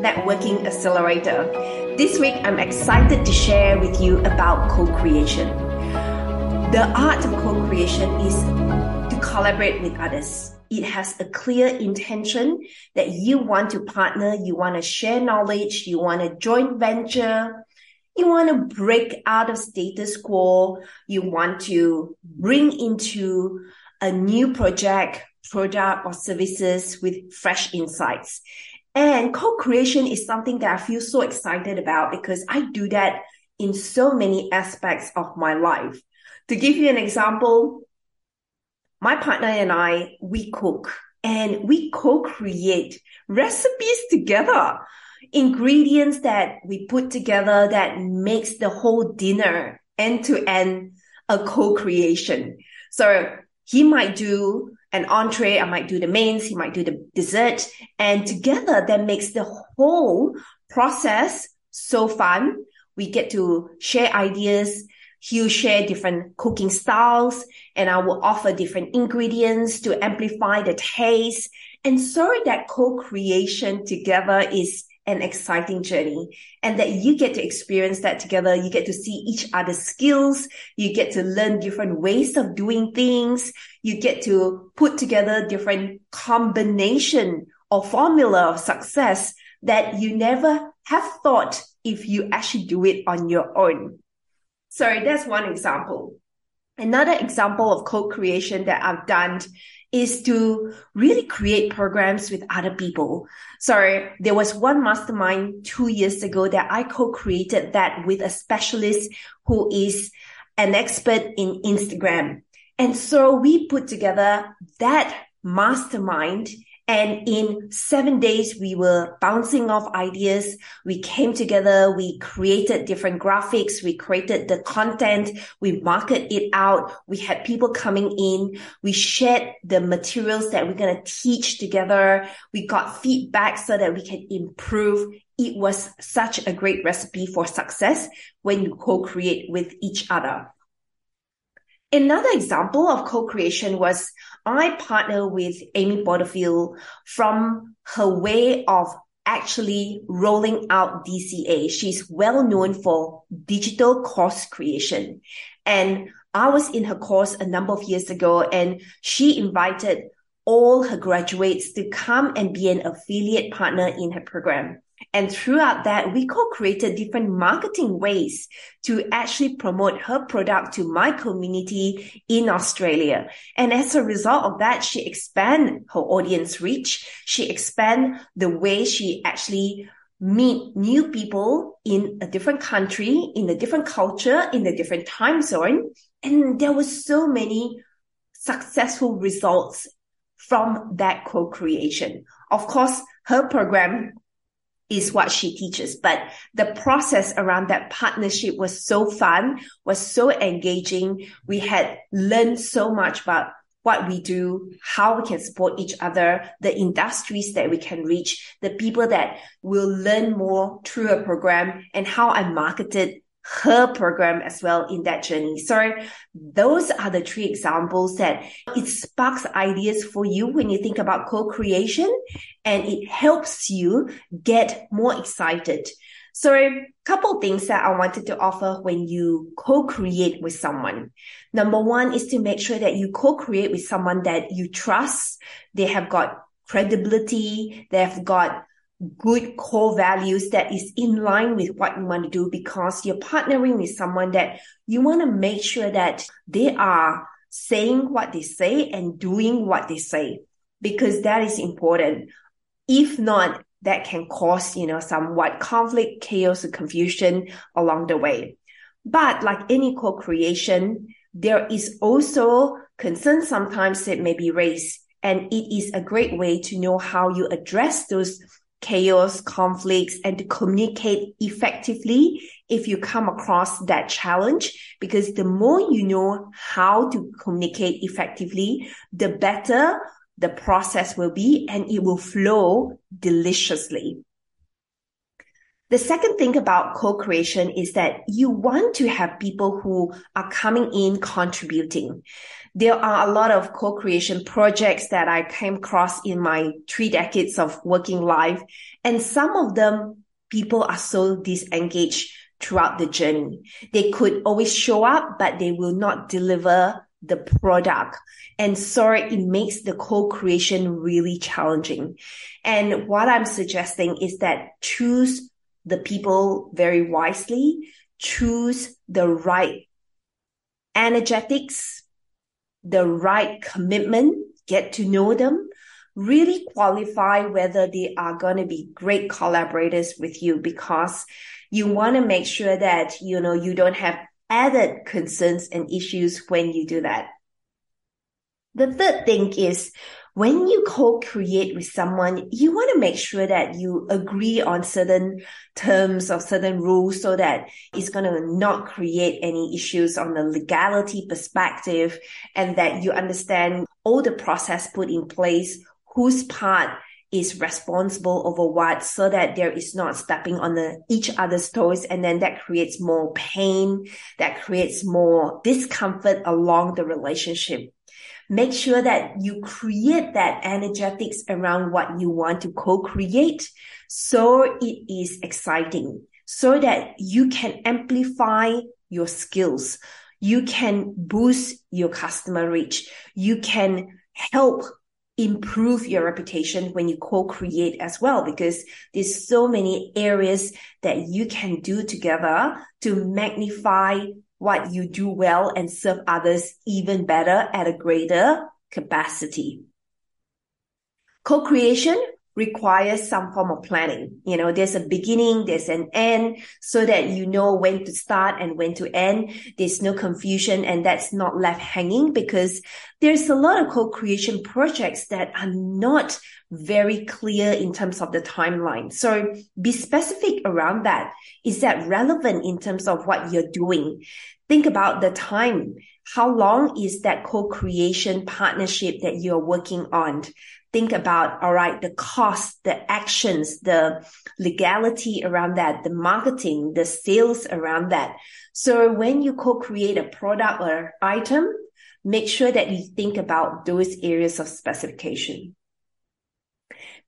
Networking Accelerator. This week, I'm excited to share with you about co creation. The art of co creation is to collaborate with others. It has a clear intention that you want to partner, you want to share knowledge, you want a joint venture, you want to break out of status quo, you want to bring into a new project product or services with fresh insights. And co-creation is something that I feel so excited about because I do that in so many aspects of my life. To give you an example, my partner and I, we cook and we co-create recipes together. Ingredients that we put together that makes the whole dinner end to end a co-creation. So he might do an entree. I might do the mains. He might do the dessert. And together that makes the whole process so fun. We get to share ideas. He'll share different cooking styles and I will offer different ingredients to amplify the taste. And so that co-creation together is an exciting journey and that you get to experience that together. You get to see each other's skills. You get to learn different ways of doing things. You get to put together different combination or formula of success that you never have thought if you actually do it on your own. So that's one example. Another example of co-creation that I've done is to really create programs with other people. So there was one mastermind two years ago that I co-created that with a specialist who is an expert in Instagram. And so we put together that mastermind and in seven days, we were bouncing off ideas. We came together. We created different graphics. We created the content. We market it out. We had people coming in. We shared the materials that we're going to teach together. We got feedback so that we can improve. It was such a great recipe for success when you co-create with each other. Another example of co-creation was I partner with Amy Porterfield from her way of actually rolling out DCA. She's well known for digital course creation. And I was in her course a number of years ago and she invited all her graduates to come and be an affiliate partner in her program. And throughout that, we co-created different marketing ways to actually promote her product to my community in Australia. And as a result of that, she expand her audience reach. She expand the way she actually meet new people in a different country, in a different culture, in a different time zone. And there was so many successful results from that co-creation. Of course, her program is what she teaches. But the process around that partnership was so fun, was so engaging. We had learned so much about what we do, how we can support each other, the industries that we can reach, the people that will learn more through a program and how I marketed her program as well in that journey. So those are the three examples that it sparks ideas for you when you think about co-creation and it helps you get more excited. So a couple things that I wanted to offer when you co-create with someone. Number one is to make sure that you co-create with someone that you trust. They have got credibility. They have got good core values that is in line with what you want to do because you're partnering with someone that you want to make sure that they are saying what they say and doing what they say because that is important. If not, that can cause, you know, somewhat conflict, chaos, and confusion along the way. But like any co-creation, there is also concern sometimes that may be raised. And it is a great way to know how you address those chaos, conflicts, and to communicate effectively if you come across that challenge. Because the more you know how to communicate effectively, the better the process will be and it will flow deliciously. The second thing about co-creation is that you want to have people who are coming in contributing. there are a lot of co-creation projects that I came across in my three decades of working life. And some of them, people are so disengaged throughout the journey. They could always show up, but they will not deliver the product. And so it makes the co-creation really challenging. And what I'm suggesting is that choose the people very wisely, choose the right energetics, the right commitment, get to know them, really qualify whether they are going to be great collaborators with you because you want to make sure that, you know, you don't have added concerns and issues when you do that. The third thing is when you co-create with someone, you want to make sure that you agree on certain terms or certain rules so that it's going to not create any issues on the legality perspective and that you understand all the process put in place, whose part is responsible over what so that there is not stepping on the each other's toes and then that creates more pain that creates more discomfort along the relationship make sure that you create that energetics around what you want to co-create so it is exciting so that you can amplify your skills. You can boost your customer reach. You can help improve your reputation when you co-create as well because there's so many areas that you can do together to magnify what you do well and serve others even better at a greater capacity. Co-creation requires some form of planning. You know, there's a beginning, there's an end so that you know when to start and when to end. There's no confusion and that's not left hanging because there's a lot of co-creation projects that are not very clear in terms of the timeline. So be specific around that. Is that relevant in terms of what you're doing? Think about the time. How long is that co-creation partnership that you're working on? think about, all right, the cost, the actions, the legality around that, the marketing, the sales around that. So when you co-create a product or item, make sure that you think about those areas of specification.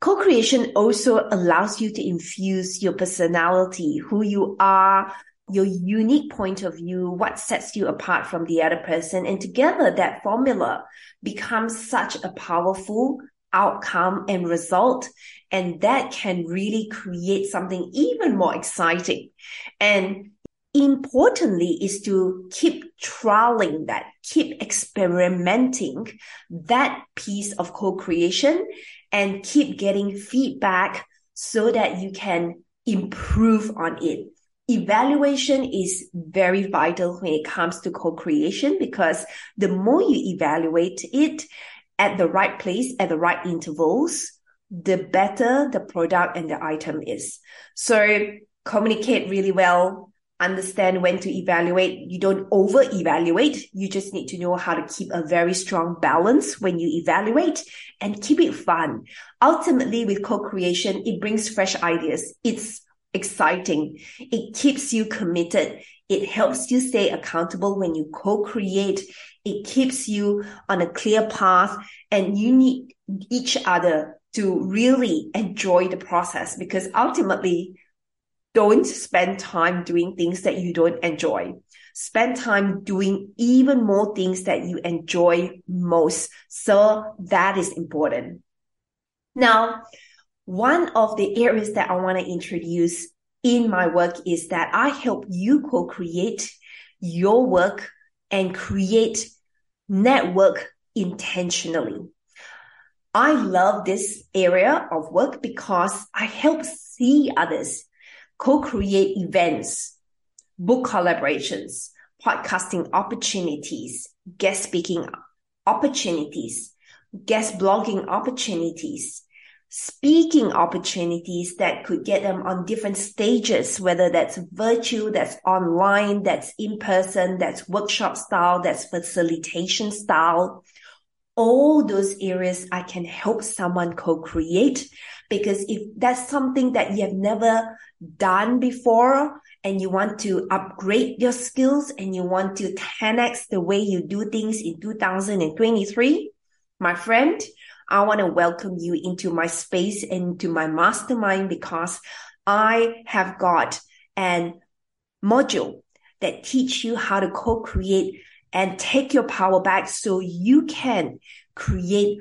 Co-creation also allows you to infuse your personality, who you are, your unique point of view, what sets you apart from the other person. And together that formula becomes such a powerful outcome and result. And that can really create something even more exciting. And importantly is to keep trialing that, keep experimenting that piece of co-creation and keep getting feedback so that you can improve on it. Evaluation is very vital when it comes to co-creation because the more you evaluate it, at the right place at the right intervals, the better the product and the item is. So communicate really well, understand when to evaluate. You don't over evaluate. You just need to know how to keep a very strong balance when you evaluate and keep it fun. Ultimately with co-creation, it brings fresh ideas. It's exciting. It keeps you committed. It helps you stay accountable when you co-create. It keeps you on a clear path and you need each other to really enjoy the process because ultimately don't spend time doing things that you don't enjoy. Spend time doing even more things that you enjoy most. So that is important. Now, one of the areas that I want to introduce in my work is that I help you co-create your work and create network intentionally. I love this area of work because I help see others co-create events, book collaborations, podcasting opportunities, guest speaking opportunities, guest blogging opportunities, speaking opportunities that could get them on different stages, whether that's virtual, that's online, that's in person, that's workshop style, that's facilitation style, all those areas I can help someone co-create. Because if that's something that you have never done before and you want to upgrade your skills and you want to 10x the way you do things in 2023, my friend, I want to welcome you into my space and to my mastermind because I have got an module that teach you how to co-create and take your power back so you can create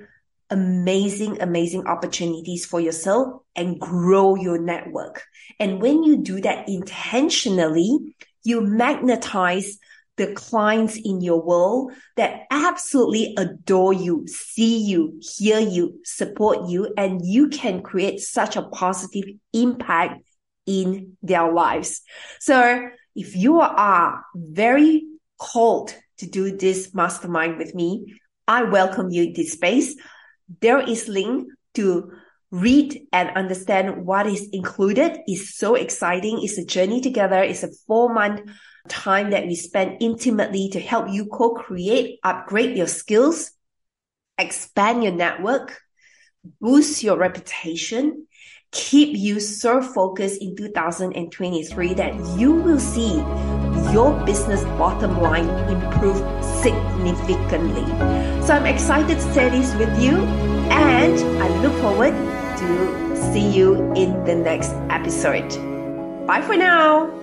amazing, amazing opportunities for yourself and grow your network. And when you do that intentionally, you magnetize the clients in your world that absolutely adore you, see you, hear you, support you, and you can create such a positive impact in their lives. So if you are very called to do this mastermind with me, I welcome you in this space. There is link to read and understand what is included. It's so exciting. It's a journey together. It's a four month time that we spend intimately to help you co-create, upgrade your skills, expand your network, boost your reputation, keep you so focused in 2023 that you will see your business bottom line improve significantly. So I'm excited to share this with you and I look forward to see you in the next episode. Bye for now.